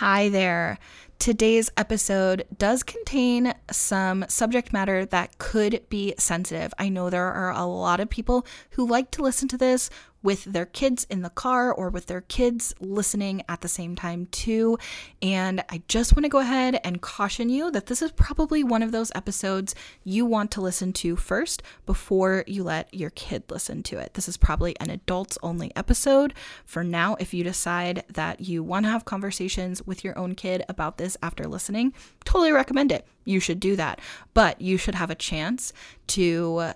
Hi there. Today's episode does contain some subject matter that could be sensitive. I know there are a lot of people who like to listen to this with their kids in the car or with their kids listening at the same time, too. And I just want to go ahead and caution you that this is probably one of those episodes you want to listen to first before you let your kid listen to it. This is probably an adults only episode. For now, if you decide that you want to have conversations with your own kid about this after listening, totally recommend it. You should do that. But you should have a chance to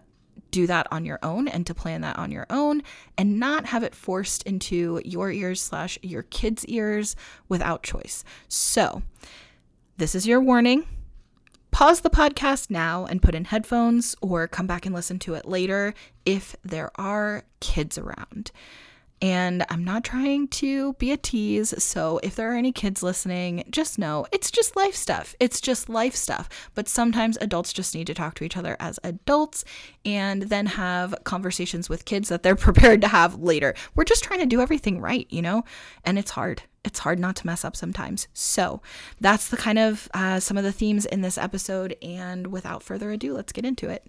do that on your own and to plan that on your own and not have it forced into your ears slash your kids' ears without choice. So, this is your warning. Pause the podcast now and put in headphones or come back and listen to it later if there are kids around. And I'm not trying to be a tease. So if there are any kids listening, just know it's just life stuff. It's just life stuff. But sometimes adults just need to talk to each other as adults and then have conversations with kids that they're prepared to have later. We're just trying to do everything right, you know? And it's hard. It's hard not to mess up sometimes. So that's the kind of uh, some of the themes in this episode. And without further ado, let's get into it.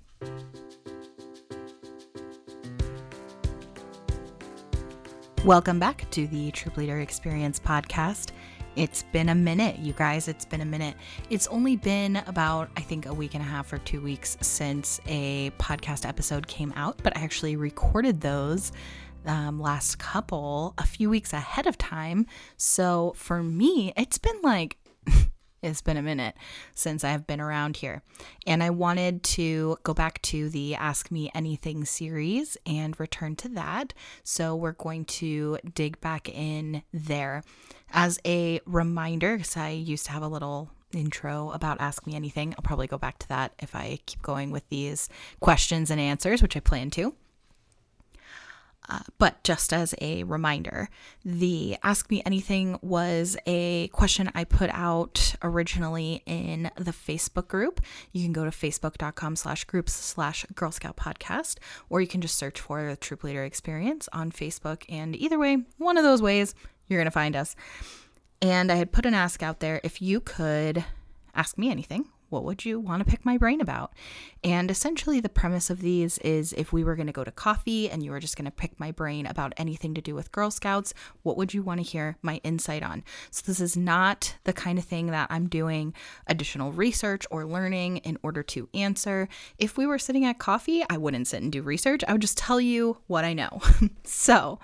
Welcome back to the Troop Leader Experience podcast. It's been a minute, you guys. It's been a minute. It's only been about, I think, a week and a half or two weeks since a podcast episode came out, but I actually recorded those um, last couple a few weeks ahead of time. So for me, it's been like it's been a minute since I've been around here. And I wanted to go back to the Ask Me Anything series and return to that. So we're going to dig back in there. As a reminder, because I used to have a little intro about Ask Me Anything, I'll probably go back to that if I keep going with these questions and answers, which I plan to. Uh, but just as a reminder, the Ask Me Anything was a question I put out originally in the Facebook group. You can go to facebook.com slash groups slash Girl Scout podcast, or you can just search for the Troop Leader Experience on Facebook. And either way, one of those ways, you're going to find us. And I had put an ask out there if you could ask me anything what would you want to pick my brain about? And essentially, the premise of these is if we were going to go to coffee and you were just going to pick my brain about anything to do with Girl Scouts, what would you want to hear my insight on? So, this is not the kind of thing that I'm doing additional research or learning in order to answer. If we were sitting at coffee, I wouldn't sit and do research. I would just tell you what I know. so,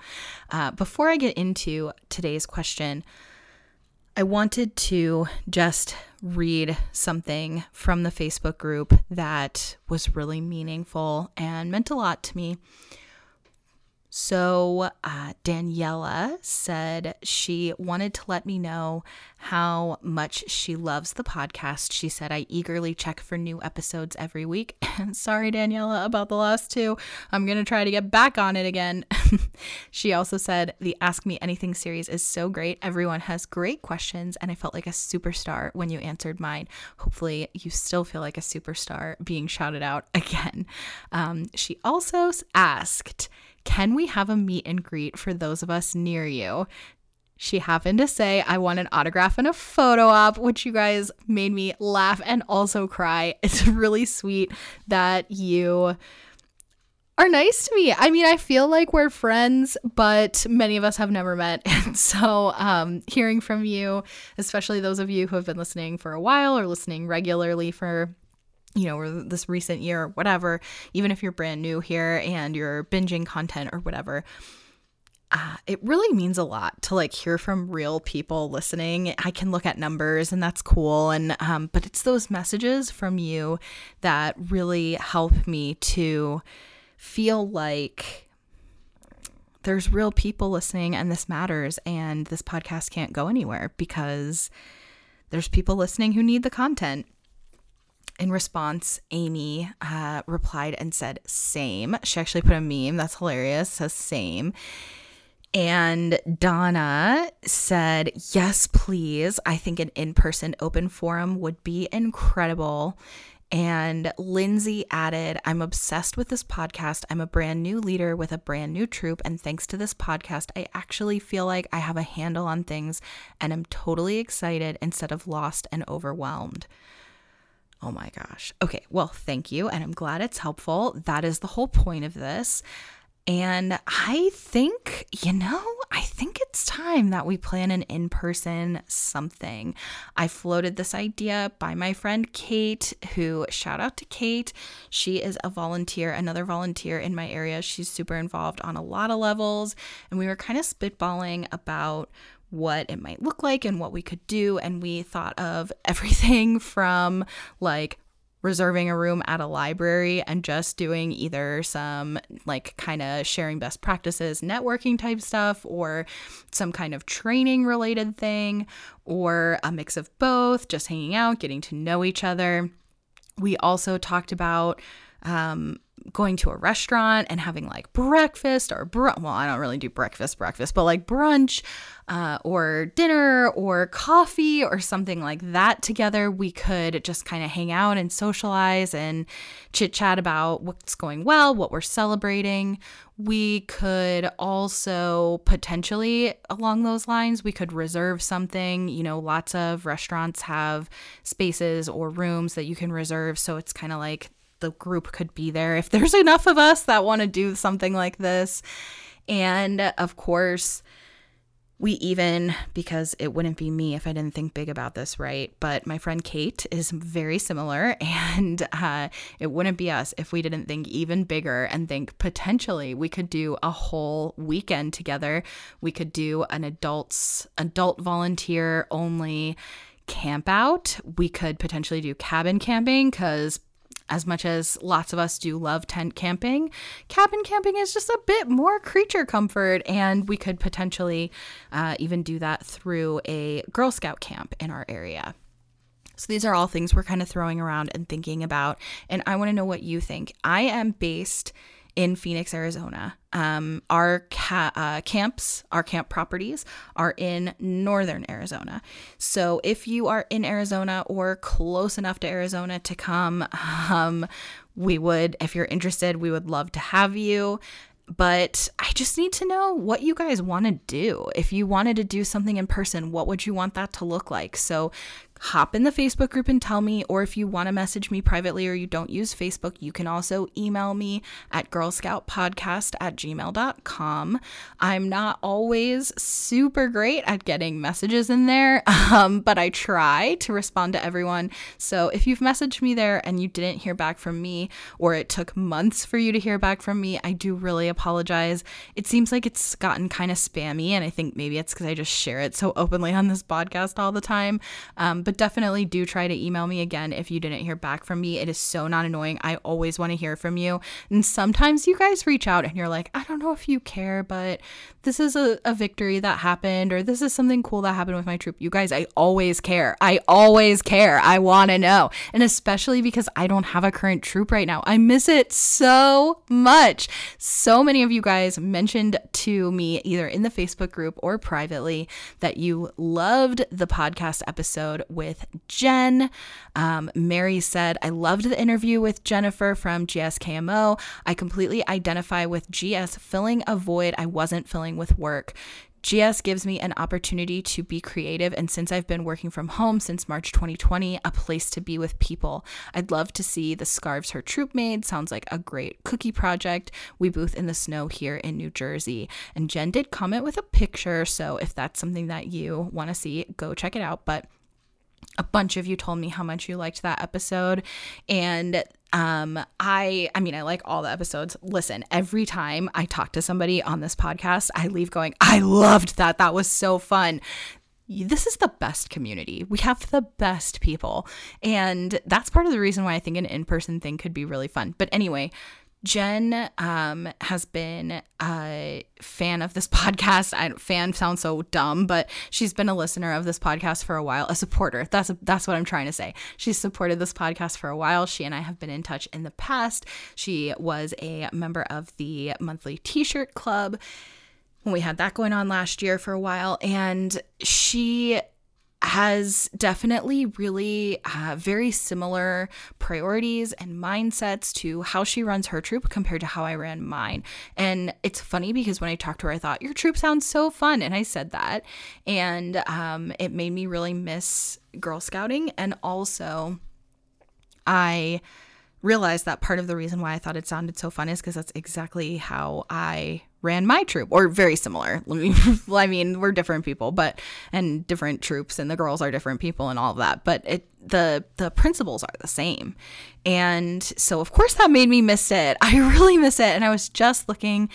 uh, before I get into today's question, I wanted to just read something from the Facebook group that was really meaningful and meant a lot to me. So, uh, Daniela said she wanted to let me know how much she loves the podcast. She said, I eagerly check for new episodes every week. Sorry, Daniela, about the last two. I'm going to try to get back on it again. she also said, The Ask Me Anything series is so great. Everyone has great questions, and I felt like a superstar when you answered mine. Hopefully, you still feel like a superstar being shouted out again. Um, she also asked, can we have a meet and greet for those of us near you? She happened to say, I want an autograph and a photo op, which you guys made me laugh and also cry. It's really sweet that you are nice to me. I mean, I feel like we're friends, but many of us have never met. And so, um, hearing from you, especially those of you who have been listening for a while or listening regularly for you know, or this recent year or whatever, even if you're brand new here and you're binging content or whatever, uh, it really means a lot to like hear from real people listening. I can look at numbers and that's cool. And, um, but it's those messages from you that really help me to feel like there's real people listening and this matters and this podcast can't go anywhere because there's people listening who need the content in response, Amy uh, replied and said, same. She actually put a meme that's hilarious, says same. And Donna said, yes, please. I think an in person open forum would be incredible. And Lindsay added, I'm obsessed with this podcast. I'm a brand new leader with a brand new troop. And thanks to this podcast, I actually feel like I have a handle on things and I'm totally excited instead of lost and overwhelmed. Oh my gosh. Okay, well, thank you. And I'm glad it's helpful. That is the whole point of this. And I think, you know, I think it's time that we plan an in person something. I floated this idea by my friend Kate, who, shout out to Kate. She is a volunteer, another volunteer in my area. She's super involved on a lot of levels. And we were kind of spitballing about what it might look like and what we could do. And we thought of everything from like reserving a room at a library and just doing either some like kind of sharing best practices, networking type stuff, or some kind of training related thing, or a mix of both, just hanging out, getting to know each other. We also talked about um, going to a restaurant and having like breakfast or br- well i don't really do breakfast breakfast but like brunch uh, or dinner or coffee or something like that together we could just kind of hang out and socialize and chit chat about what's going well what we're celebrating. We could also potentially along those lines we could reserve something. You know lots of restaurants have spaces or rooms that you can reserve so it's kind of like the group could be there if there's enough of us that want to do something like this. And of course, we even, because it wouldn't be me if I didn't think big about this, right? But my friend Kate is very similar, and uh, it wouldn't be us if we didn't think even bigger and think potentially we could do a whole weekend together. We could do an adults, adult volunteer only camp out. We could potentially do cabin camping because as much as lots of us do love tent camping, cabin camping is just a bit more creature comfort, and we could potentially uh, even do that through a Girl Scout camp in our area. So these are all things we're kind of throwing around and thinking about, and I want to know what you think. I am based in Phoenix, Arizona. Um, our ca- uh, camps, our camp properties are in northern Arizona. So if you are in Arizona or close enough to Arizona to come, um, we would, if you're interested, we would love to have you but I just need to know what you guys want to do. If you wanted to do something in person, what would you want that to look like? So hop in the Facebook group and tell me, or if you want to message me privately or you don't use Facebook, you can also email me at girlscoutpodcast at gmail.com. I'm not always super great at getting messages in there, um, but I try to respond to everyone. So if you've messaged me there and you didn't hear back from me, or it took months for you to hear back from me, I do really apologize. It seems like it's gotten kind of spammy, and I think maybe it's because I just share it so openly on this podcast all the time. Um, but but definitely do try to email me again if you didn't hear back from me. It is so not annoying. I always want to hear from you. And sometimes you guys reach out and you're like, I don't know if you care, but this is a, a victory that happened or this is something cool that happened with my troop. You guys, I always care. I always care. I want to know. And especially because I don't have a current troop right now. I miss it so much. So many of you guys mentioned to me either in the Facebook group or privately that you loved the podcast episode with Jen. Um, Mary said, I loved the interview with Jennifer from GSKMO. I completely identify with GS filling a void I wasn't filling with work. GS gives me an opportunity to be creative, and since I've been working from home since March 2020, a place to be with people. I'd love to see the scarves her troop made. Sounds like a great cookie project. We booth in the snow here in New Jersey. And Jen did comment with a picture, so if that's something that you want to see, go check it out. But a bunch of you told me how much you liked that episode and um i i mean i like all the episodes listen every time i talk to somebody on this podcast i leave going i loved that that was so fun this is the best community. We have the best people. And that's part of the reason why I think an in person thing could be really fun. But anyway, Jen um, has been a fan of this podcast. I fan sounds so dumb, but she's been a listener of this podcast for a while, a supporter. That's a, that's what I'm trying to say. She's supported this podcast for a while. She and I have been in touch in the past. She was a member of the monthly T-shirt club when we had that going on last year for a while, and she has definitely really uh, very similar priorities and mindsets to how she runs her troop compared to how I ran mine. And it's funny because when I talked to her, I thought, Your troop sounds so fun. And I said that. And um, it made me really miss Girl Scouting. And also, I realized that part of the reason why I thought it sounded so fun is because that's exactly how I ran my troop, or very similar. I mean, we're different people, but and different troops, and the girls are different people, and all of that. But it the the principles are the same, and so of course that made me miss it. I really miss it, and I was just looking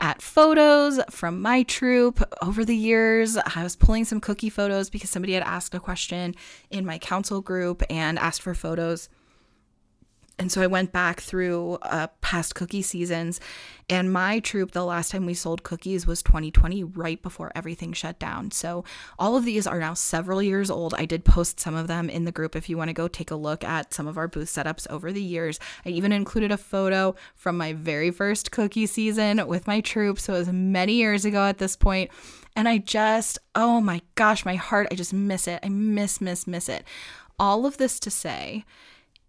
at photos from my troop over the years. I was pulling some cookie photos because somebody had asked a question in my council group and asked for photos and so I went back through uh, past cookie seasons, and my troop, the last time we sold cookies was 2020, right before everything shut down. So all of these are now several years old. I did post some of them in the group if you want to go take a look at some of our booth setups over the years. I even included a photo from my very first cookie season with my troop. So it was many years ago at this point. And I just, oh my gosh, my heart, I just miss it. I miss, miss, miss it. All of this to say,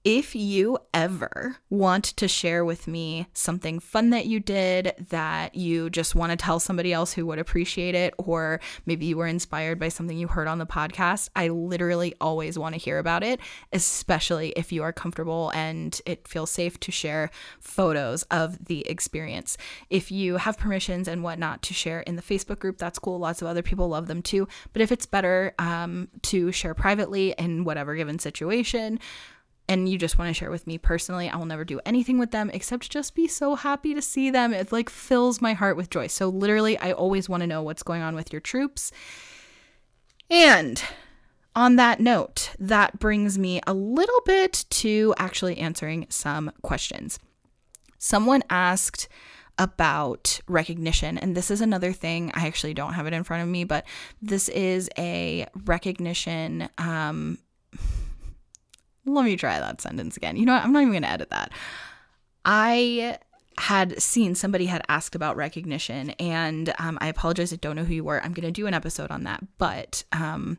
if you ever want to share with me something fun that you did that you just want to tell somebody else who would appreciate it, or maybe you were inspired by something you heard on the podcast, I literally always want to hear about it, especially if you are comfortable and it feels safe to share photos of the experience. If you have permissions and whatnot to share in the Facebook group, that's cool. Lots of other people love them too. But if it's better um, to share privately in whatever given situation, and you just want to share with me personally, I will never do anything with them except just be so happy to see them. It like fills my heart with joy. So literally, I always want to know what's going on with your troops. And on that note, that brings me a little bit to actually answering some questions. Someone asked about recognition. And this is another thing. I actually don't have it in front of me, but this is a recognition um, let me try that sentence again. You know what? I'm not even going to edit that. I had seen somebody had asked about recognition, and um, I apologize. I don't know who you were. I'm going to do an episode on that, but um,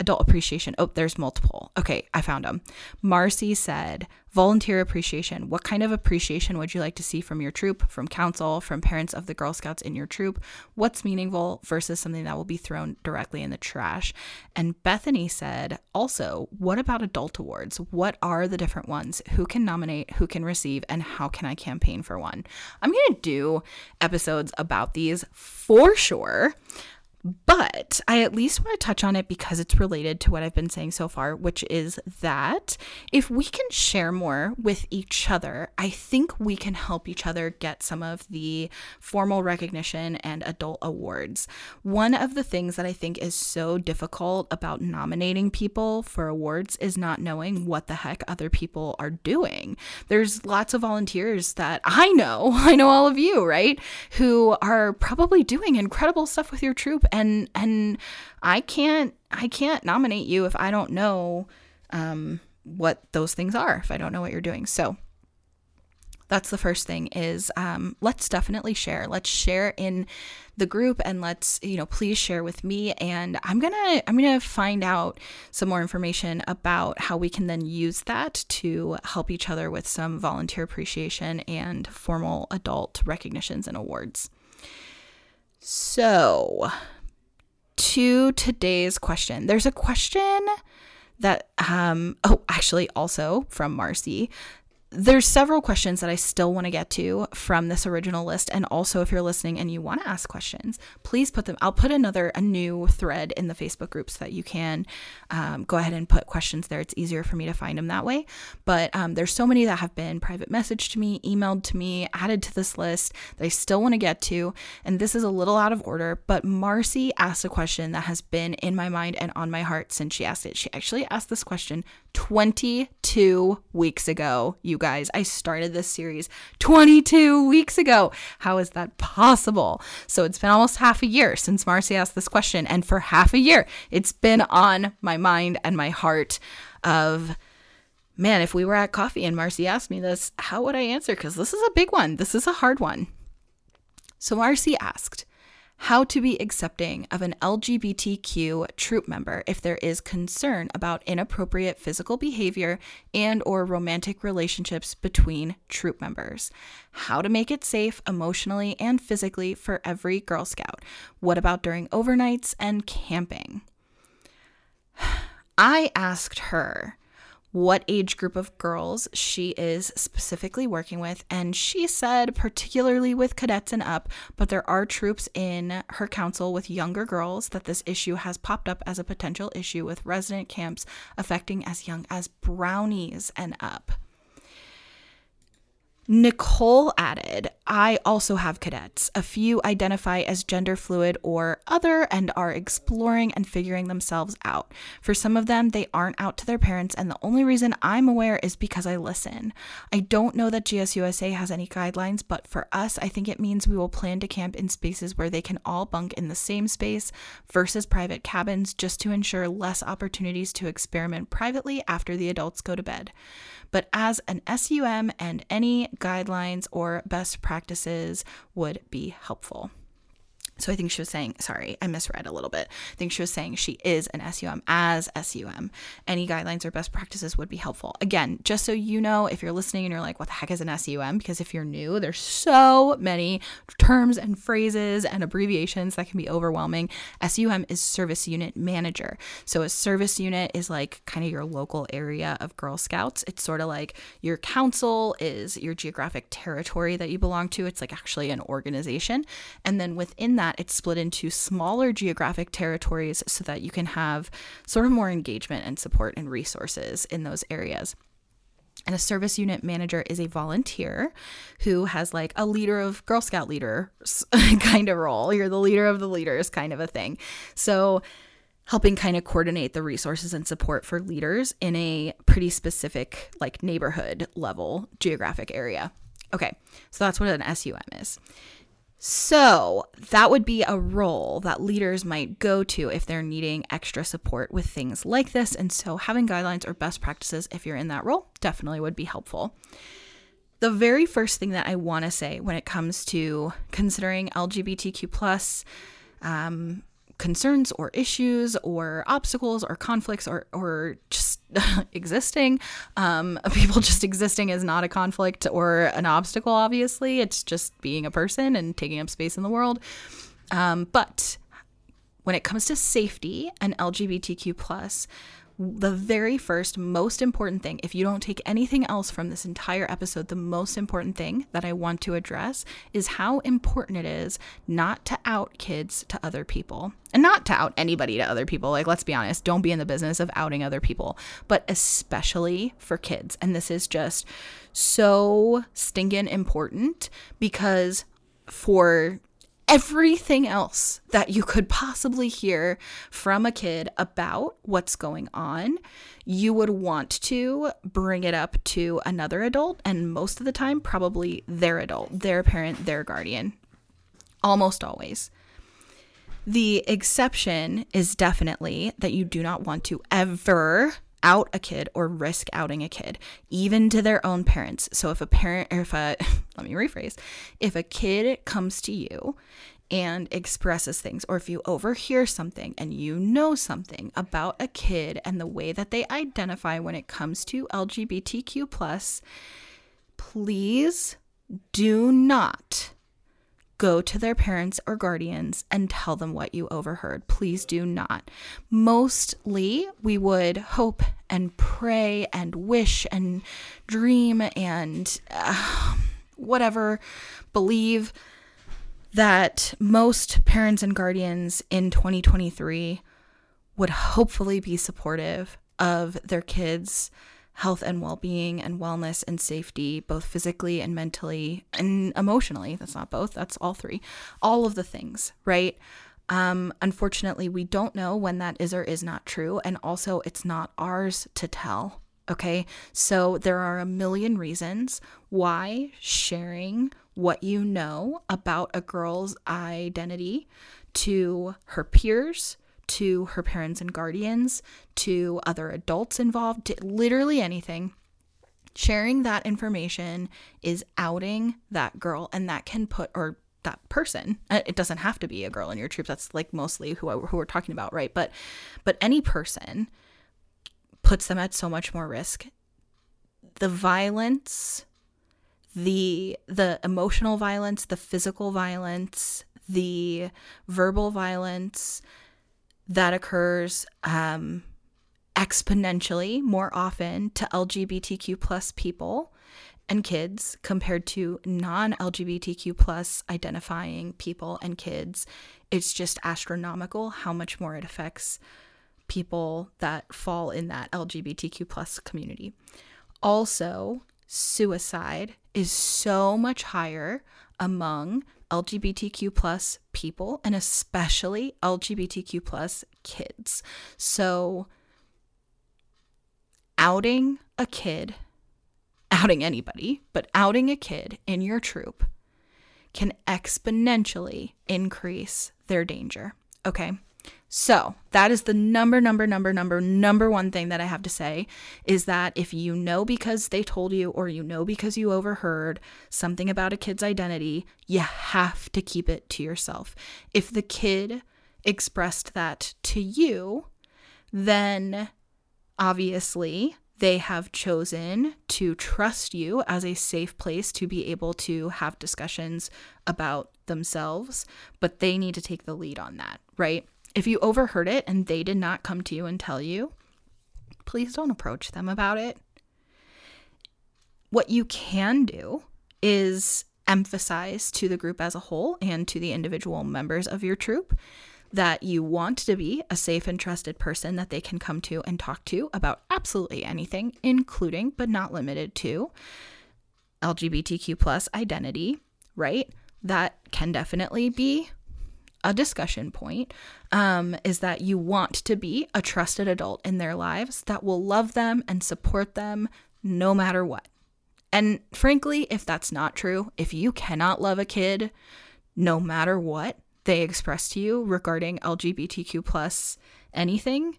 adult appreciation. Oh, there's multiple. Okay, I found them. Marcy said, volunteer appreciation. What kind of appreciation would you like to see from your troop, from council, from parents of the Girl Scouts in your troop? What's meaningful versus something that will be thrown directly in the trash? And Bethany said, also, what about adult awards? What are the different ones? Who can nominate, who can receive, and how can I campaign for one? I'm going to do episodes about these for sure. But I at least want to touch on it because it's related to what I've been saying so far, which is that if we can share more with each other, I think we can help each other get some of the formal recognition and adult awards. One of the things that I think is so difficult about nominating people for awards is not knowing what the heck other people are doing. There's lots of volunteers that I know, I know all of you, right, who are probably doing incredible stuff with your troop and and I can't I can't nominate you if I don't know um, what those things are if I don't know what you're doing. So that's the first thing is um, let's definitely share. Let's share in the group and let's you know please share with me. And i'm gonna i'm gonna find out some more information about how we can then use that to help each other with some volunteer appreciation and formal adult recognitions and awards. So to today's question. There's a question that, um, oh, actually, also from Marcy there's several questions that I still want to get to from this original list. And also, if you're listening and you want to ask questions, please put them. I'll put another, a new thread in the Facebook group so that you can um, go ahead and put questions there. It's easier for me to find them that way. But um, there's so many that have been private messaged to me, emailed to me, added to this list that I still want to get to. And this is a little out of order, but Marcy asked a question that has been in my mind and on my heart since she asked it. She actually asked this question 22 weeks ago, you guys. I started this series 22 weeks ago. How is that possible? So it's been almost half a year since Marcy asked this question. And for half a year, it's been on my mind and my heart of, man, if we were at coffee and Marcy asked me this, how would I answer? Because this is a big one. This is a hard one. So Marcy asked, how to be accepting of an LGBTQ troop member if there is concern about inappropriate physical behavior and or romantic relationships between troop members. How to make it safe emotionally and physically for every Girl Scout. What about during overnights and camping? I asked her what age group of girls she is specifically working with. And she said, particularly with cadettes and up, but there are troops in her council with younger girls, that this issue has popped up as a potential issue with resident camps affecting as young as brownies and up. Nicole added, I also have cadettes. A few identify as gender fluid or other and are exploring and figuring themselves out. For some of them, they aren't out to their parents, and the only reason I'm aware is because I listen. I don't know that GSUSA has any guidelines, but for us, I think it means we will plan to camp in spaces where they can all bunk in the same space versus private cabins just to ensure less opportunities to experiment privately after the adults go to bed but as an SUM and any guidelines or best practices would be helpful. So I think she was saying, sorry, I misread a little bit. I think she was saying she is an SUM as SUM. Any guidelines or best practices would be helpful. Again, just so you know, if you're listening and you're like, what the heck is an SUM? Because if you're new, there's so many terms and phrases and abbreviations that can be overwhelming. SUM is service unit manager. So a service unit is like kind of your local area of Girl Scouts. It's sort of like your council is your geographic territory that you belong to. It's like actually an organization. And then within that, that, it's split into smaller geographic territories so that you can have sort of more engagement and support and resources in those areas. And a service unit manager is a volunteer who has like a leader of Girl Scout leaders kind of role. You're the leader of the leaders kind of a thing. So, helping kind of coordinate the resources and support for leaders in a pretty specific, like neighborhood level geographic area. Okay, so that's what an SUM is. So, that would be a role that leaders might go to if they're needing extra support with things like this. And so, having guidelines or best practices, if you're in that role, definitely would be helpful. The very first thing that I want to say when it comes to considering LGBTQ plus um, concerns or issues or obstacles or conflicts or, or just existing. Um, people just existing is not a conflict or an obstacle, obviously. It's just being a person and taking up space in the world. Um, but when it comes to safety and LGBTQ, plus, the very first, most important thing, if you don't take anything else from this entire episode, the most important thing that I want to address is how important it is not to out kids to other people and not to out anybody to other people. Like, let's be honest, don't be in the business of outing other people, but especially for kids. And this is just so stinking important because for everything else that you could possibly hear from a kid about what's going on, you would want to bring it up to another adult, and most of the time, probably their adult, their parent, their guardian. Almost always. The exception is definitely that you do not want to ever out a kid or risk outing a kid, even to their own parents. So if a parent, or if a, let me rephrase, if a kid comes to you and expresses things, or if you overhear something and you know something about a kid and the way that they identify when it comes to LGBTQ, plus, please do not go to their parents or guardians and tell them what you overheard. Please do not. Mostly, we would hope and pray and wish and dream and uh, whatever, believe that most parents and guardians in 2023 would hopefully be supportive of their kids' health and well being and wellness and safety, both physically and mentally and emotionally. That's not both, that's all three. All of the things, right? Um, unfortunately, we don't know when that is or is not true. And also, it's not ours to tell. Okay. So there are a million reasons why sharing what you know about a girl's identity to her peers, to her parents and guardians, to other adults involved, to literally anything. Sharing that information is outing that girl, and that can put, or that person. Uh, it doesn't have to be a girl in your troop. That's like mostly who I, who we're talking about, right? But but any person puts them at so much more risk. The violence, the the emotional violence, the physical violence, the verbal violence that occurs um, exponentially more often to LGBTQ plus people and kids compared to non-LGBTQ plus identifying people and kids. It's just astronomical how much more it affects people that fall in that LGBTQ plus community. Also, suicide is so much higher among LGBTQ plus people and especially LGBTQ plus kids. So outing a kid, outing anybody, but outing a kid in your troop can exponentially increase their danger. Okay. So, that is the number, number, number, number, number one thing that I have to say is that if you know because they told you or you know because you overheard something about a kid's identity, you have to keep it to yourself. If the kid expressed that to you, then obviously they have chosen to trust you as a safe place to be able to have discussions about themselves, but they need to take the lead on that, right? If you overheard it and they did not come to you and tell you, please don't approach them about it. What you can do is emphasize to the group as a whole and to the individual members of your troop that you want to be a safe and trusted person that they can come to and talk to about absolutely anything, including but not limited to LGBTQ plus identity, right? That can definitely be a discussion point um, is that you want to be a trusted adult in their lives that will love them and support them no matter what. And frankly, if that's not true, if you cannot love a kid no matter what they express to you regarding LGBTQ plus anything,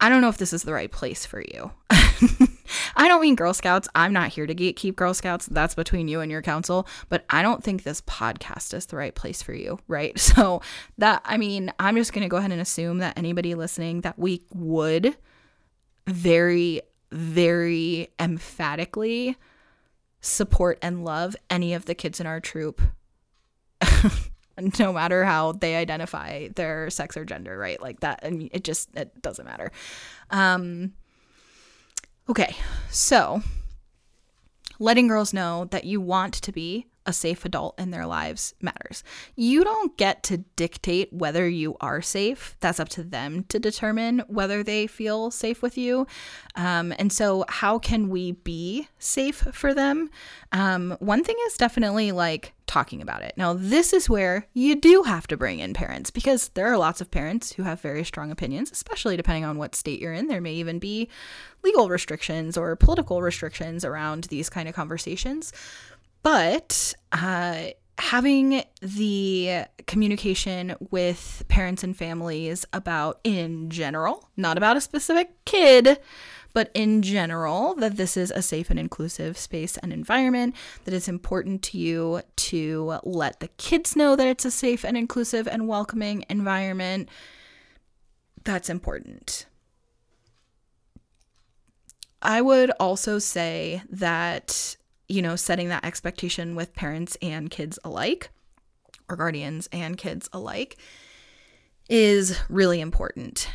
I don't know if this is the right place for you. I don't mean Girl Scouts. I'm not here to gatekeep Girl Scouts. That's between you and your council. But I don't think this podcast is the right place for you, right? So, that, I mean, I'm just going to go ahead and assume that anybody listening that we would very, very emphatically support and love any of the kids in our troop. no matter how they identify their sex or gender, right? Like that, I mean, it just it doesn't matter. Um, Okay, so letting girls know that you want to be a safe adult in their lives matters. You don't get to dictate whether you are safe. That's up to them to determine whether they feel safe with you. Um, and so, how can we be safe for them? Um, one thing is definitely like talking about it. Now, this is where you do have to bring in parents because there are lots of parents who have very strong opinions, especially depending on what state you're in. There may even be legal restrictions or political restrictions around these kind of conversations. But uh, having the communication with parents and families about, in general, not about a specific kid, but in general, that this is a safe and inclusive space and environment, that it's important to you to let the kids know that it's a safe and inclusive and welcoming environment. That's important. I would also say that you know, setting that expectation with parents and kids alike, or guardians and kids alike, is really important.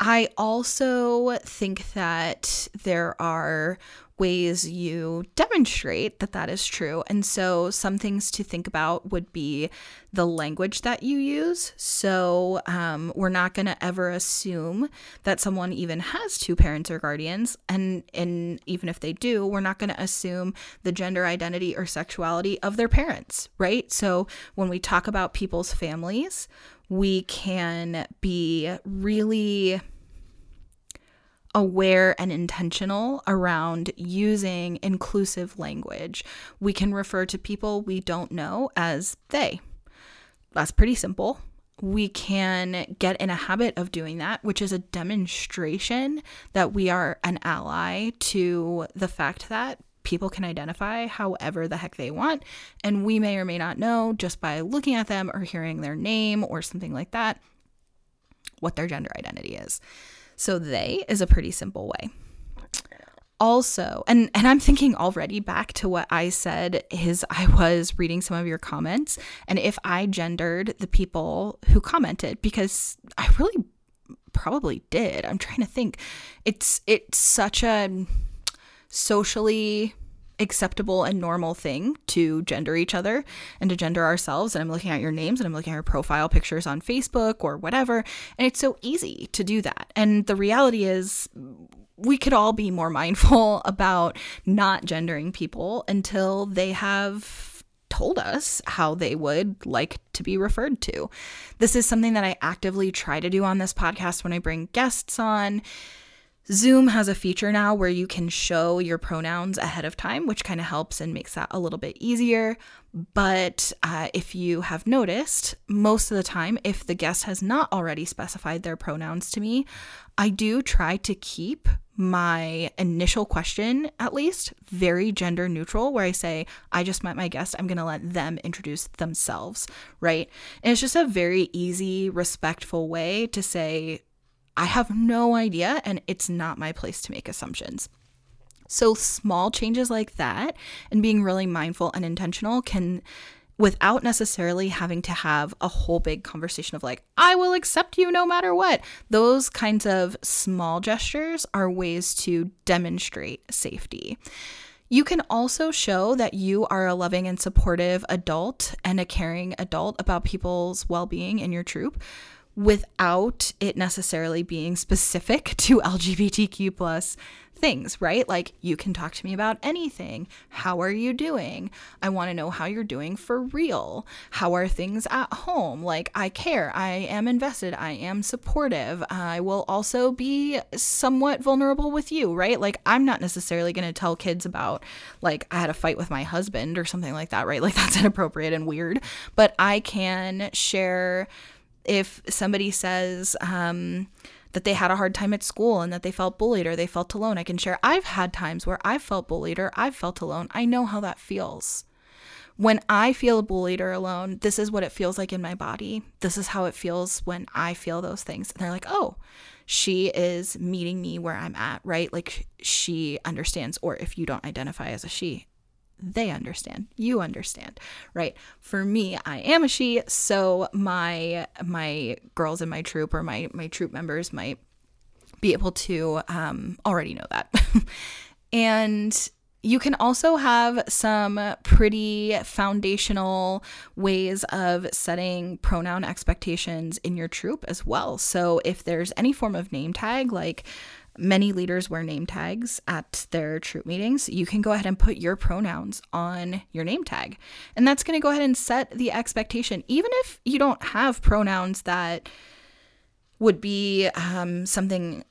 I also think that there are ways you demonstrate that that is true. And so, some things to think about would be the language that you use. So, um, we're not going to ever assume that someone even has two parents or guardians. And, and even if they do, we're not going to assume the gender identity or sexuality of their parents, right? So, when we talk about people's families, we can be really aware and intentional around using inclusive language. We can refer to people we don't know as they. That's pretty simple. We can get in a habit of doing that, which is a demonstration that we are an ally to the fact that people can identify however the heck they want. And we may or may not know just by looking at them or hearing their name or something like that what their gender identity is. So, they is a pretty simple way. Also and and i'm thinking already back to what i said is i was reading some of your comments and if i gendered the people who commented because i really probably did. I'm trying to think. It's it's such a socially acceptable and normal thing to gender each other and to gender ourselves. And I'm looking at your names and I'm looking at your profile pictures on Facebook or whatever. And it's so easy to do that. And the reality is, we could all be more mindful about not gendering people until they have told us how they would like to be referred to. This is something that I actively try to do on this podcast when I bring guests on. Zoom has a feature now where you can show your pronouns ahead of time, which kind of helps and makes that a little bit easier. But uh, if you have noticed, most of the time, if the guest has not already specified their pronouns to me, I do try to keep my initial question, at least, very gender neutral, where I say, I just met my guest. I'm to let them introduce themselves, right? And it's just a very easy, respectful way to say, I have no idea, and it's not my place to make assumptions. So, small changes like that and being really mindful and intentional can, without necessarily having to have a whole big conversation of like, I will accept you no matter what. Those kinds of small gestures are ways to demonstrate safety. You can also show that you are a loving and supportive adult and a caring adult about people's well being in your troop without it necessarily being specific to LGBTQ plus things, right? Like you can talk to me about anything. How are you doing? I want to know how you're doing for real. How are things at home? Like I care. I am invested. I am supportive. I will also be somewhat vulnerable with you, right? Like I'm not necessarily going to tell kids about like I had a fight with my husband or something like that, right? Like that's inappropriate and weird, but I can share if somebody says um, that they had a hard time at school and that they felt bullied or they felt alone, I can share. I've had times where I've felt bullied or I've felt alone. I know how that feels. When I feel bullied or alone, this is what it feels like in my body. This is how it feels when I feel those things. And they're like, oh, she is meeting me where I'm at, right? Like she understands. Or if you don't identify as a she, they understand you understand right for me i am a she so my my girls in my troop or my my troop members might be able to um, already know that and you can also have some pretty foundational ways of setting pronoun expectations in your troop as well. So, if there's any form of name tag, like Many leaders wear name tags at their troop meetings. You can go ahead and put your pronouns on your name tag. And that's going to go ahead and set the expectation. Even if you don't have pronouns that would be um, something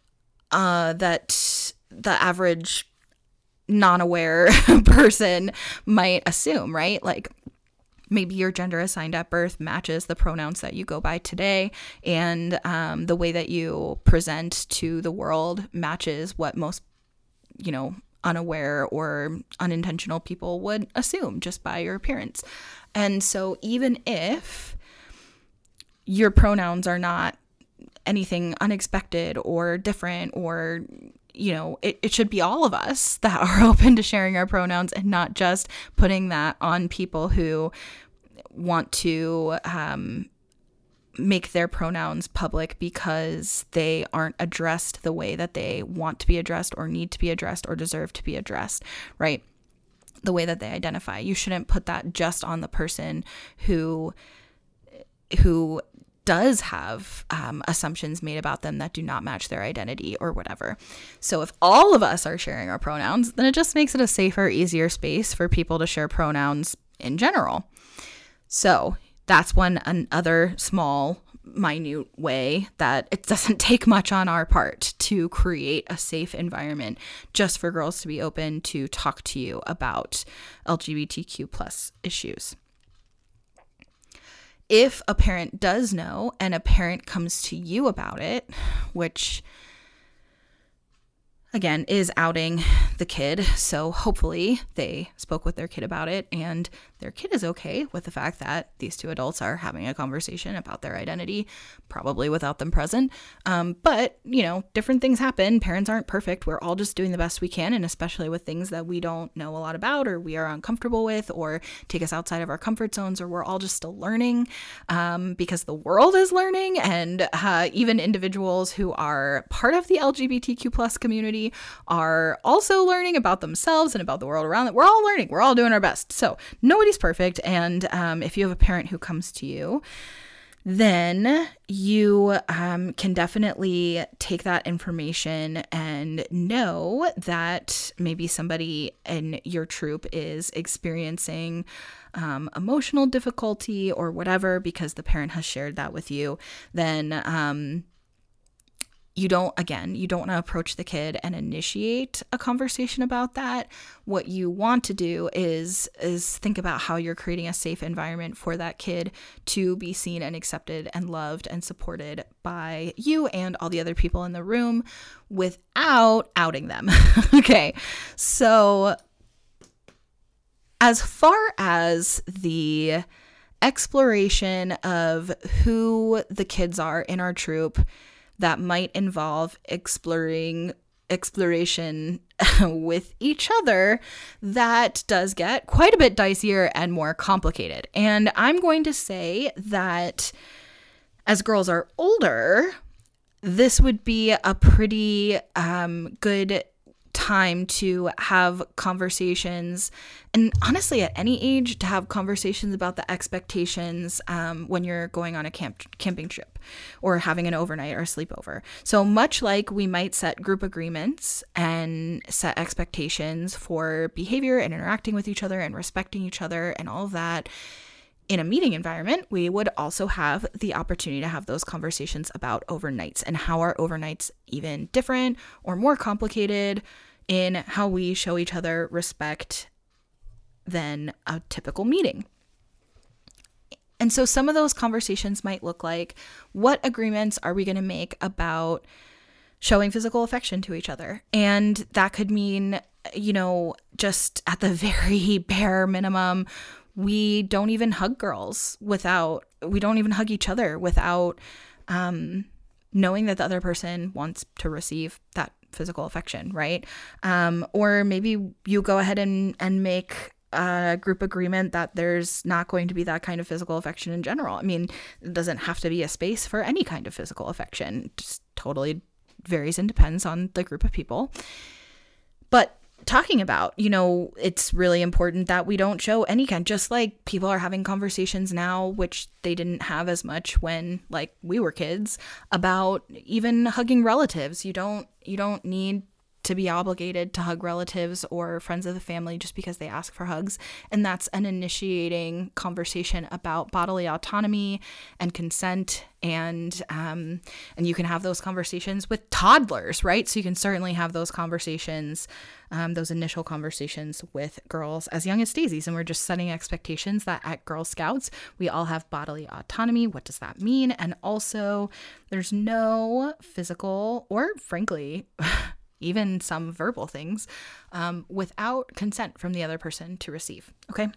uh, that the average non aware person might assume, right? Like, maybe your gender assigned at birth matches the pronouns that you go by today, and um, the way that you present to the world matches what most, you know, unaware or unintentional people would assume just by your appearance. And so, even if your pronouns are not anything unexpected or different or you know, it, it should be all of us that are open to sharing our pronouns and not just putting that on people who want to um, make their pronouns public because they aren't addressed the way that they want to be addressed or need to be addressed or deserve to be addressed, right? The way that they identify. You shouldn't put that just on the person who who does have um, assumptions made about them that do not match their identity or whatever. So, if all of us are sharing our pronouns, then it just makes it a safer, easier space for people to share pronouns in general. So, that's one another small minute way that it doesn't take much on our part to create a safe environment just for girls to be open to talk to you about lgbtq plus issues if a parent does know and a parent comes to you about it, which again, is outing the kid. So hopefully they spoke with their kid about it and their kid is okay with the fact that these two adults are having a conversation about their identity, probably without them present. Um, but, you know, different things happen. Parents aren't perfect. We're all just doing the best we can. And especially with things that we don't know a lot about or we are uncomfortable with or take us outside of our comfort zones or we're all just still learning um, because the world is learning. And uh, even individuals who are part of the LGBTQ plus community are also learning about themselves and about the world around them. We're all learning. We're all doing our best. So, no nobody's perfect. And um, if you have a parent who comes to you, then you um, can definitely take that information and know that maybe somebody in your troop is experiencing um, emotional difficulty or whatever because the parent has shared that with you. Then, um, you don't again you don't want to approach the kid and initiate a conversation about that. What you want to do is is think about how you're creating a safe environment for that kid to be seen and accepted and loved and supported by you and all the other people in the room without outing them okay? So as far as the exploration of who the kids are in our troop that might involve exploring exploration with each other that does get quite a bit dicier and more complicated. And I'm going to say that as girls are older, this would be a pretty um, good time to have conversations and honestly at any age to have conversations about the expectations um, when you're going on a camp camping trip or having an overnight or sleepover. So much like we might set group agreements and set expectations for behavior and interacting with each other and respecting each other and all of that in a meeting environment, we would also have the opportunity to have those conversations about overnights and how are overnights even different or more complicated in how we show each other respect than a typical meeting. And so some of those conversations might look like what agreements are we going to make about showing physical affection to each other? And that could mean, you know, just at the very bare minimum, we don't even hug girls without, we don't even hug each other without um, knowing that the other person wants to receive that physical affection, right? Um, or maybe you go ahead and, and make a group agreement that there's not going to be that kind of physical affection in general. I mean, it doesn't have to be a space for any kind of physical affection. It just totally varies and depends on the group of people. But talking about. You know, it's really important that we don't show any kind, just like people are having conversations now, which they didn't have as much when like we were kids, about even hugging relatives. You don't you don't need to be obligated to hug relatives or friends of the family just because they ask for hugs. And that's an initiating conversation about bodily autonomy and consent. And um, and you can have those conversations with toddlers, right? So you can certainly have those conversations, um, those initial conversations with girls as young as Daisies. And we're just setting expectations that at Girl Scouts we all have bodily autonomy. What does that mean? And also, there's no physical or frankly even some verbal things, um, without consent from the other person to receive. Okay.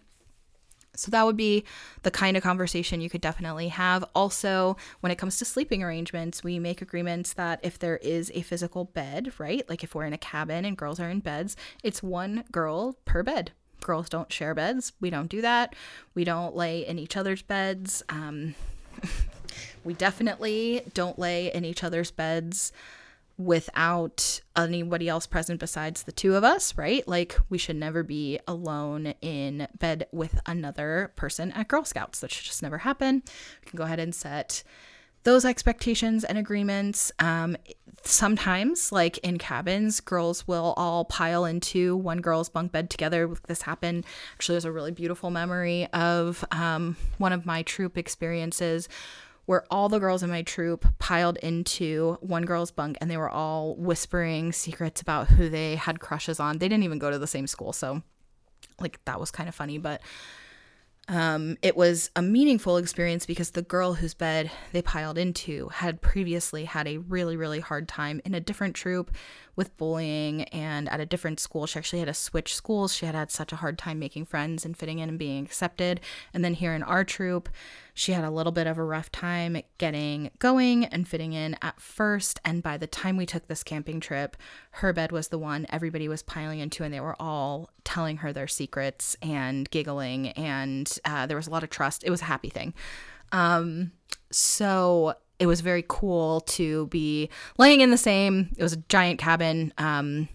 So that would be the kind of conversation you could definitely have. Also, when it comes to sleeping arrangements, we make agreements that if there is a physical bed, right? Like if we're in a cabin and girls are in beds, it's one girl per bed. Girls don't share beds. We don't do that. We don't lay in each other's beds. Um, we definitely don't lay in each other's beds without anybody else present besides the two of us, right? Like we should never be alone in bed with another person at Girl Scouts. That should just never happen. We can go ahead and set those expectations and agreements. Um, sometimes, like in cabins, girls will all pile into one girl's bunk bed together. This happened. Actually, there's a really beautiful memory of um, one of my troop experiences where all the girls in my troop piled into one girl's bunk and they were all whispering secrets about who they had crushes on. They didn't even go to the same school, so like that was kind of funny, but Um, it was a meaningful experience because the girl whose bed they piled into had previously had a really, really hard time in a different troop with bullying and at a different school. She actually had to switch schools. She had had such a hard time making friends and fitting in and being accepted. And then here in our troop, she had a little bit of a rough time getting going and fitting in at first. And by the time we took this camping trip, her bed was the one everybody was piling into, and they were all telling her their secrets and giggling. And uh, there was a lot of trust. It was a happy thing. Um, so it was very cool to be laying in the same, it was a giant cabin. Um,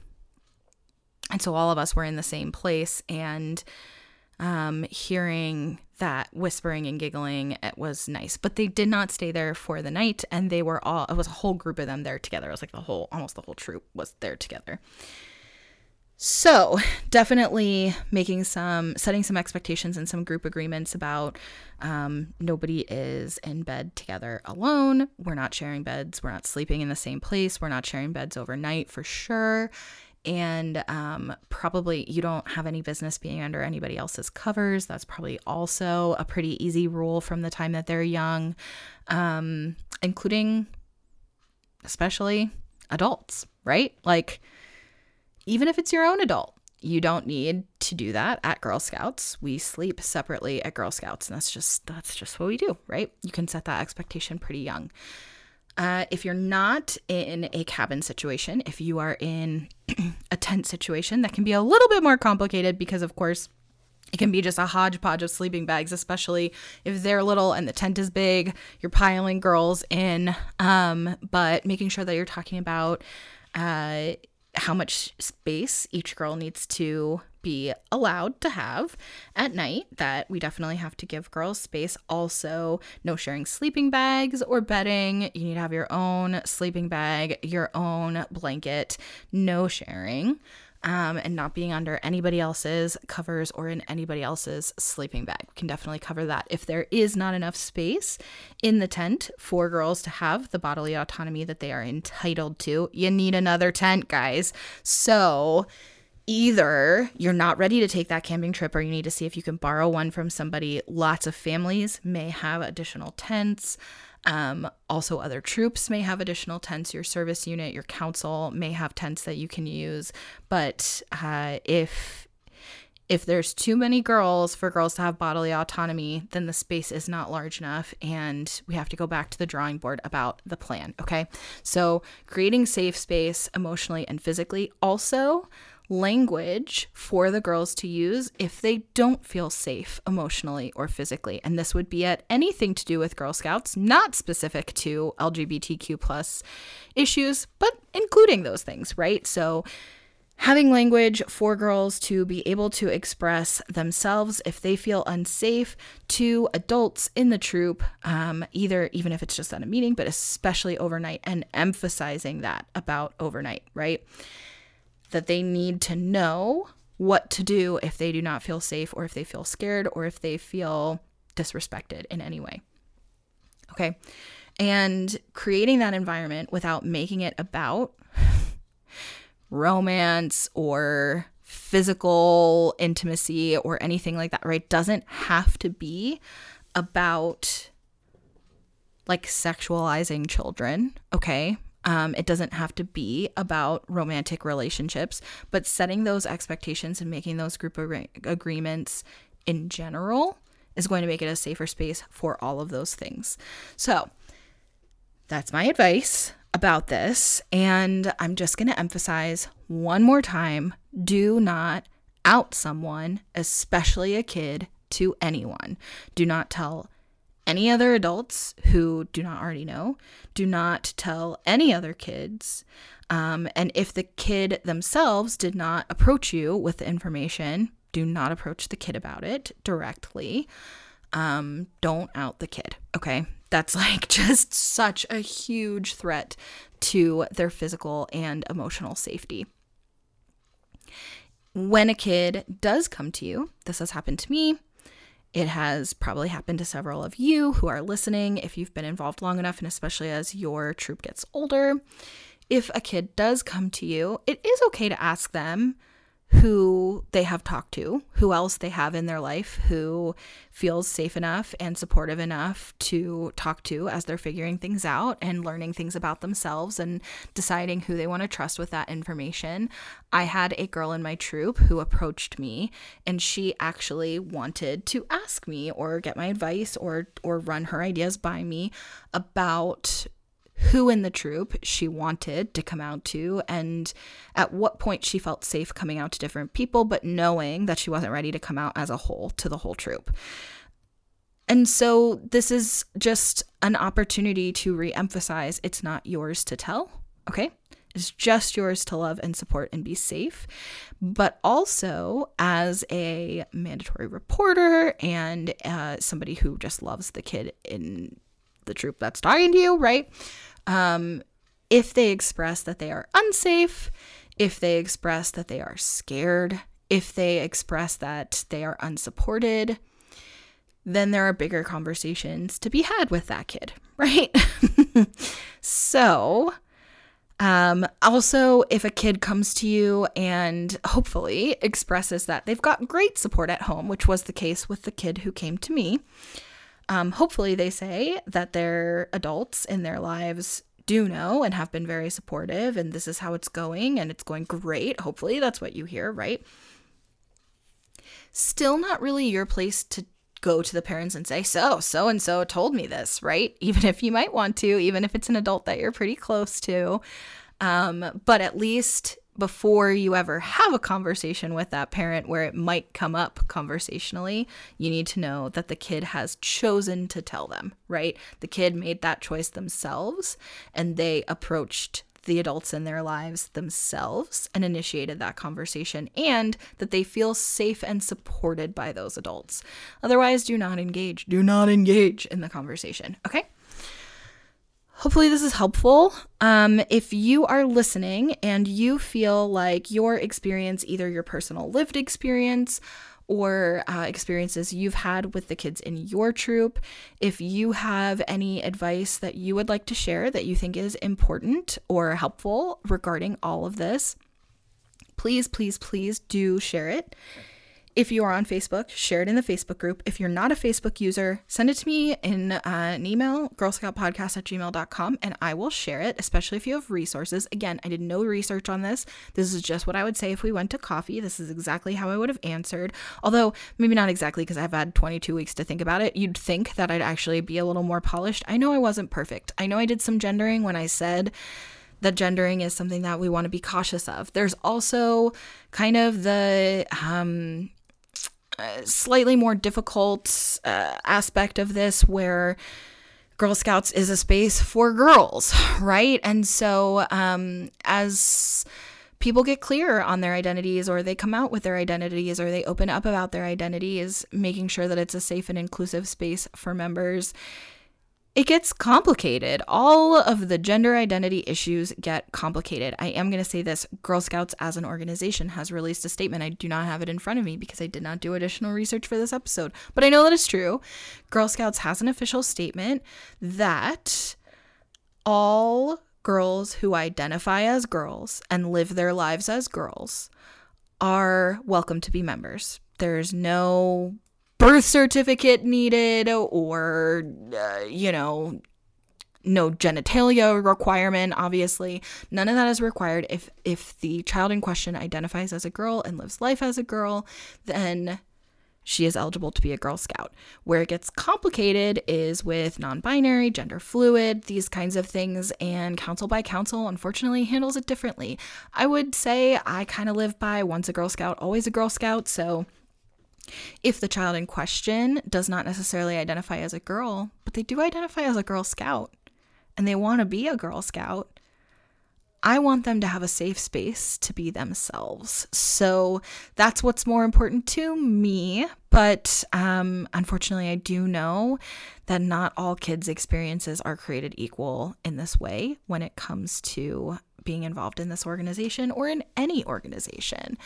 and so all of us were in the same place. And um, hearing that whispering and giggling it was nice but they did not stay there for the night and they were all it was a whole group of them there together it was like the whole almost the whole troop was there together so definitely making some setting some expectations and some group agreements about um, nobody is in bed together alone we're not sharing beds we're not sleeping in the same place we're not sharing beds overnight for sure and um, probably you don't have any business being under anybody else's covers. That's probably also a pretty easy rule from the time that they're young, um, including especially adults, right? Like, even if it's your own adult, you don't need to do that at Girl Scouts. We sleep separately at Girl Scouts, and that's just that's just what we do, right? You can set that expectation pretty young. Uh, if you're not in a cabin situation, if you are in a tent situation, that can be a little bit more complicated because, of course, it can be just a hodgepodge of sleeping bags, especially if they're little and the tent is big. You're piling girls in, um, but making sure that you're talking about uh, how much space each girl needs to be allowed to have at night that we definitely have to give girls space. Also no sharing sleeping bags or bedding. You need to have your own sleeping bag your own blanket no sharing um, and not being under anybody else's covers or in anybody else's sleeping bag. We can definitely cover that. If there is not enough space in the tent for girls to have the bodily autonomy that they are entitled to, you need another tent, guys. So, either you're not ready to take that camping trip or you need to see if you can borrow one from somebody. Lots of families may have additional tents. Um, also, other troops may have additional tents. Your service unit, your council may have tents that you can use. But uh, if if there's too many girls for girls to have bodily autonomy, then the space is not large enough, and we have to go back to the drawing board about the plan. Okay, so creating safe space emotionally and physically. Also, language for the girls to use if they don't feel safe emotionally or physically. And this would be at anything to do with Girl Scouts, not specific to LGBTQ plus issues, but including those things, right? So having language for girls to be able to express themselves if they feel unsafe to adults in the troop um, either even if it's just at a meeting but especially overnight and emphasizing that about overnight right that they need to know what to do if they do not feel safe or if they feel scared or if they feel disrespected in any way. Okay. And creating that environment without making it about romance or physical intimacy or anything like that, right? Doesn't have to be about like sexualizing children, okay? Um, it doesn't have to be about romantic relationships, but setting those expectations and making those group ag- agreements in general is going to make it a safer space for all of those things. So, that's my advice about this. And I'm just going to emphasize one more time do not out someone, especially a kid, to anyone. Do not tell any other adults who do not already know. Do not tell any other kids. Um, and if the kid themselves did not approach you with the information, do not approach the kid about it directly. Um, don't out the kid, okay? That's like just such a huge threat to their physical and emotional safety. When a kid does come to you, this has happened to me, it has probably happened to several of you who are listening if you've been involved long enough, and especially as your troop gets older. If a kid does come to you, it is okay to ask them who they have talked to, who else they have in their life who feels safe enough and supportive enough to talk to as they're figuring things out and learning things about themselves and deciding who they want to trust with that information. I had a girl in my troop who approached me and she actually wanted to ask me or get my advice or or run her ideas by me about who in the troop she wanted to come out to and at what point she felt safe coming out to different people, but knowing that she wasn't ready to come out as a whole to the whole troop. And so this is just an opportunity to re-emphasize it's not yours to tell, okay? It's just yours to love and support and be safe. But also, as a mandatory reporter and uh, somebody who just loves the kid in the troop that's talking to you, right? Um, if they express that they are unsafe, if they express that they are scared, if they express that they are unsupported, then there are bigger conversations to be had with that kid, right? so, um, also, if a kid comes to you and hopefully expresses that they've got great support at home, which was the case with the kid who came to me, um, hopefully, they say that their adults in their lives do know and have been very supportive, and this is how it's going, and it's going great. Hopefully, that's what you hear, right? Still not really your place to go to the parents and say, So, so and so told me this, right? Even if you might want to, even if it's an adult that you're pretty close to. Um, but at least before you ever have a conversation with that parent where it might come up conversationally, you need to know that the kid has chosen to tell them, right? The kid made that choice themselves and they approached the adults in their lives themselves and initiated that conversation, and that they feel safe and supported by those adults. Otherwise, do not engage. Do not engage in the conversation, okay? Hopefully, this is helpful. Um, if you are listening and you feel like your experience, either your personal lived experience or uh, experiences you've had with the kids in your troop, if you have any advice that you would like to share that you think is important or helpful regarding all of this, please, please, please do share it. If you are on Facebook, share it in the Facebook group. If you're not a Facebook user, send it to me in uh, an email, girlscoutpodcast at gmail.com, and I will share it, especially if you have resources. Again, I did no research on this. This is just what I would say if we went to coffee. This is exactly how I would have answered. Although, maybe not exactly because I've had 22 weeks to think about it. You'd think that I'd actually be a little more polished. I know I wasn't perfect. I know I did some gendering when I said that gendering is something that we want to be cautious of. There's also kind of the um, slightly more difficult uh, aspect of this where Girl Scouts is a space for girls, right? And so um, as people get clear on their identities or they come out with their identities or they open up about their identities, making sure that it's a safe and inclusive space for members it gets complicated. All of the gender identity issues get complicated. I am going to say this Girl Scouts as an organization has released a statement. I do not have it in front of me because I did not do additional research for this episode, but I know that it's true. Girl Scouts has an official statement that all girls who identify as girls and live their lives as girls are welcome to be members. There's no birth certificate needed or, uh, you know, no genitalia requirement obviously. None of that is required. If if the child in question identifies as a girl and lives life as a girl then she is eligible to be a girl scout. Where it gets complicated is with non-binary gender fluid these kinds of things and council by council unfortunately handles it differently. I would say i kind of live by once a girl scout always a girl scout so if the child in question does not necessarily identify as a girl, but they do identify as a Girl Scout and they want to be a Girl Scout, I want them to have a safe space to be themselves. So that's what's more important to me. But um, unfortunately, I do know that not all kids' experiences are created equal in this way when it comes to being involved in this organization or in any organization.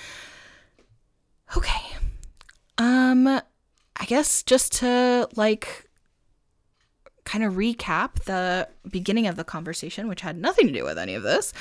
Okay, um, I guess just to like kind of recap the beginning of the conversation, which had nothing to do with any of this.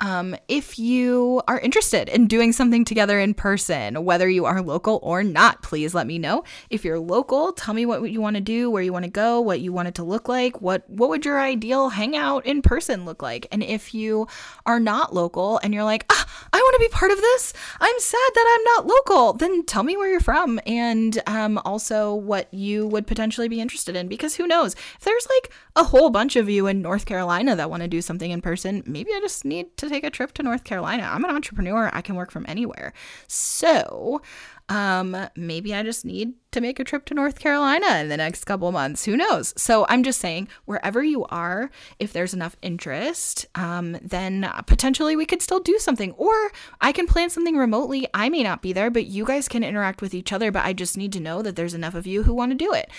Um, if you are interested in doing something together in person, whether you are local or not, please let me know. If you're local, tell me what you want to do, where you want to go, what you want it to look like, what what would your ideal hangout in person look like? And if you are not local and you're like, ah, I want to be part of this, I'm sad that I'm not local, then tell me where you're from and um, also what you would potentially be interested in. Because who knows? If there's like a whole bunch of you in North Carolina that want to do something in person, maybe I just need to take a trip to North Carolina. I'm an entrepreneur, I can work from anywhere. So, um, maybe I just need to make a trip to North Carolina in the next couple months. Who knows? So I'm just saying, wherever you are, if there's enough interest, um, then potentially we could still do something. Or I can plan something remotely. I may not be there, but you guys can interact with each other. But I just need to know that there's enough of you who want to do it.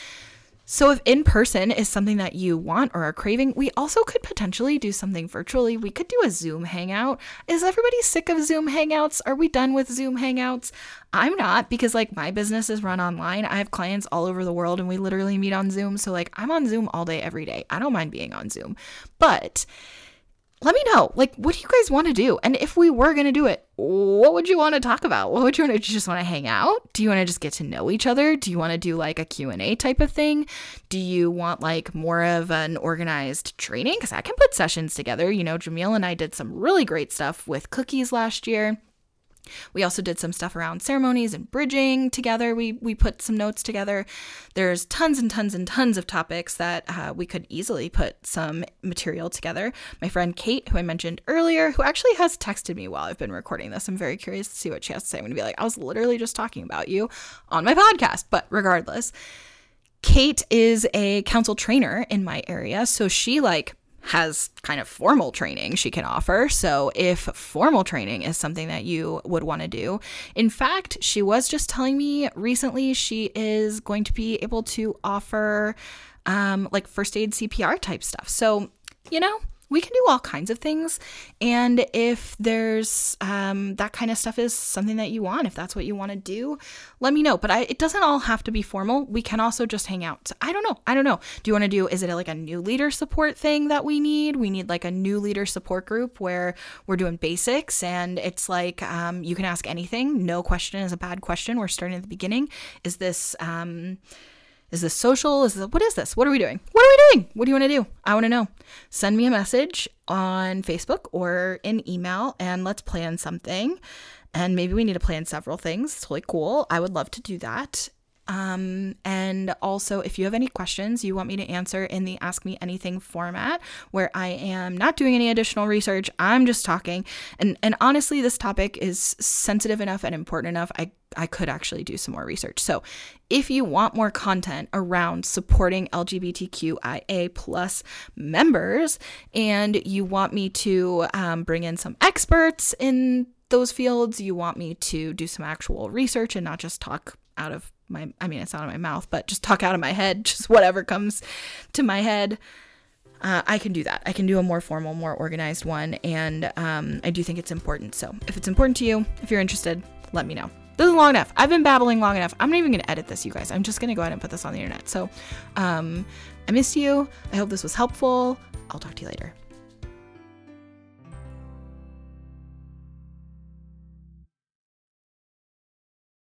So, if in person is something that you want or are craving, we also could potentially do something virtually. We could do a Zoom hangout. Is everybody sick of Zoom hangouts? Are we done with Zoom hangouts? I'm not because, like, my business is run online. I have clients all over the world and we literally meet on Zoom. So, like, I'm on Zoom all day, every day. I don't mind being on Zoom. But let me know like what do you guys want to do? And if we were going to do it what would you want to talk about? What would you want to just want to hang out? Do you want to just get to know each other? Do you want to do like a q&a type of thing? Do you want like more of an organized training? Because i can put sessions together. You know jamil and i did some really great stuff with cookies last year we also did some stuff around ceremonies and bridging together. We we put some notes together. There's tons and tons and tons of topics that uh, we could easily put some material together. My friend Kate, who I mentioned earlier, who actually has texted me while I've been recording this. I'm very curious to see what she has to say. I'm gonna be like, I was literally just talking about you on my podcast. But regardless, Kate is a council trainer in my area, so she like has kind of formal training she can offer. So, if formal training is something that you would want to do, in fact, she was just telling me recently she is going to be able to offer um, like first aid CPR type stuff. So, you know, we can do all kinds of things. And if there's um, that kind of stuff is something that you want, if that's what you want to do, let me know. But I, it doesn't all have to be formal. We can also just hang out. I don't know. I don't know. Do you want to do, is it like a new leader support thing that we need? We need like a new leader support group where we're doing basics and it's like um, you can ask anything. No question is a bad question. We're starting at the beginning. Is this, um, is this social? Is this, what is this? What are we doing? What are we doing? What do you want to do? I want to know. Send me a message on Facebook or an email and let's plan something. And maybe we need to plan several things. It's really cool. I would love to do that. Um, and also, if you have any questions you want me to answer in the Ask Me Anything format, where I am not doing any additional research, I'm just talking. And and honestly, this topic is sensitive enough and important enough. I I could actually do some more research. So, if you want more content around supporting LGBTQIA plus members, and you want me to um, bring in some experts in those fields, you want me to do some actual research and not just talk out of my I mean it's out of my mouth, but just talk out of my head, just whatever comes to my head. Uh, I can do that. I can do a more formal, more organized one, and um, I do think it's important. So if it's important to you, if you're interested, let me know. This is long enough. I've been babbling long enough. I'm not even going to edit this, you guys. I'm just going to go ahead and put this on the internet. So um, I missed you. I hope this was helpful. I'll talk to you later.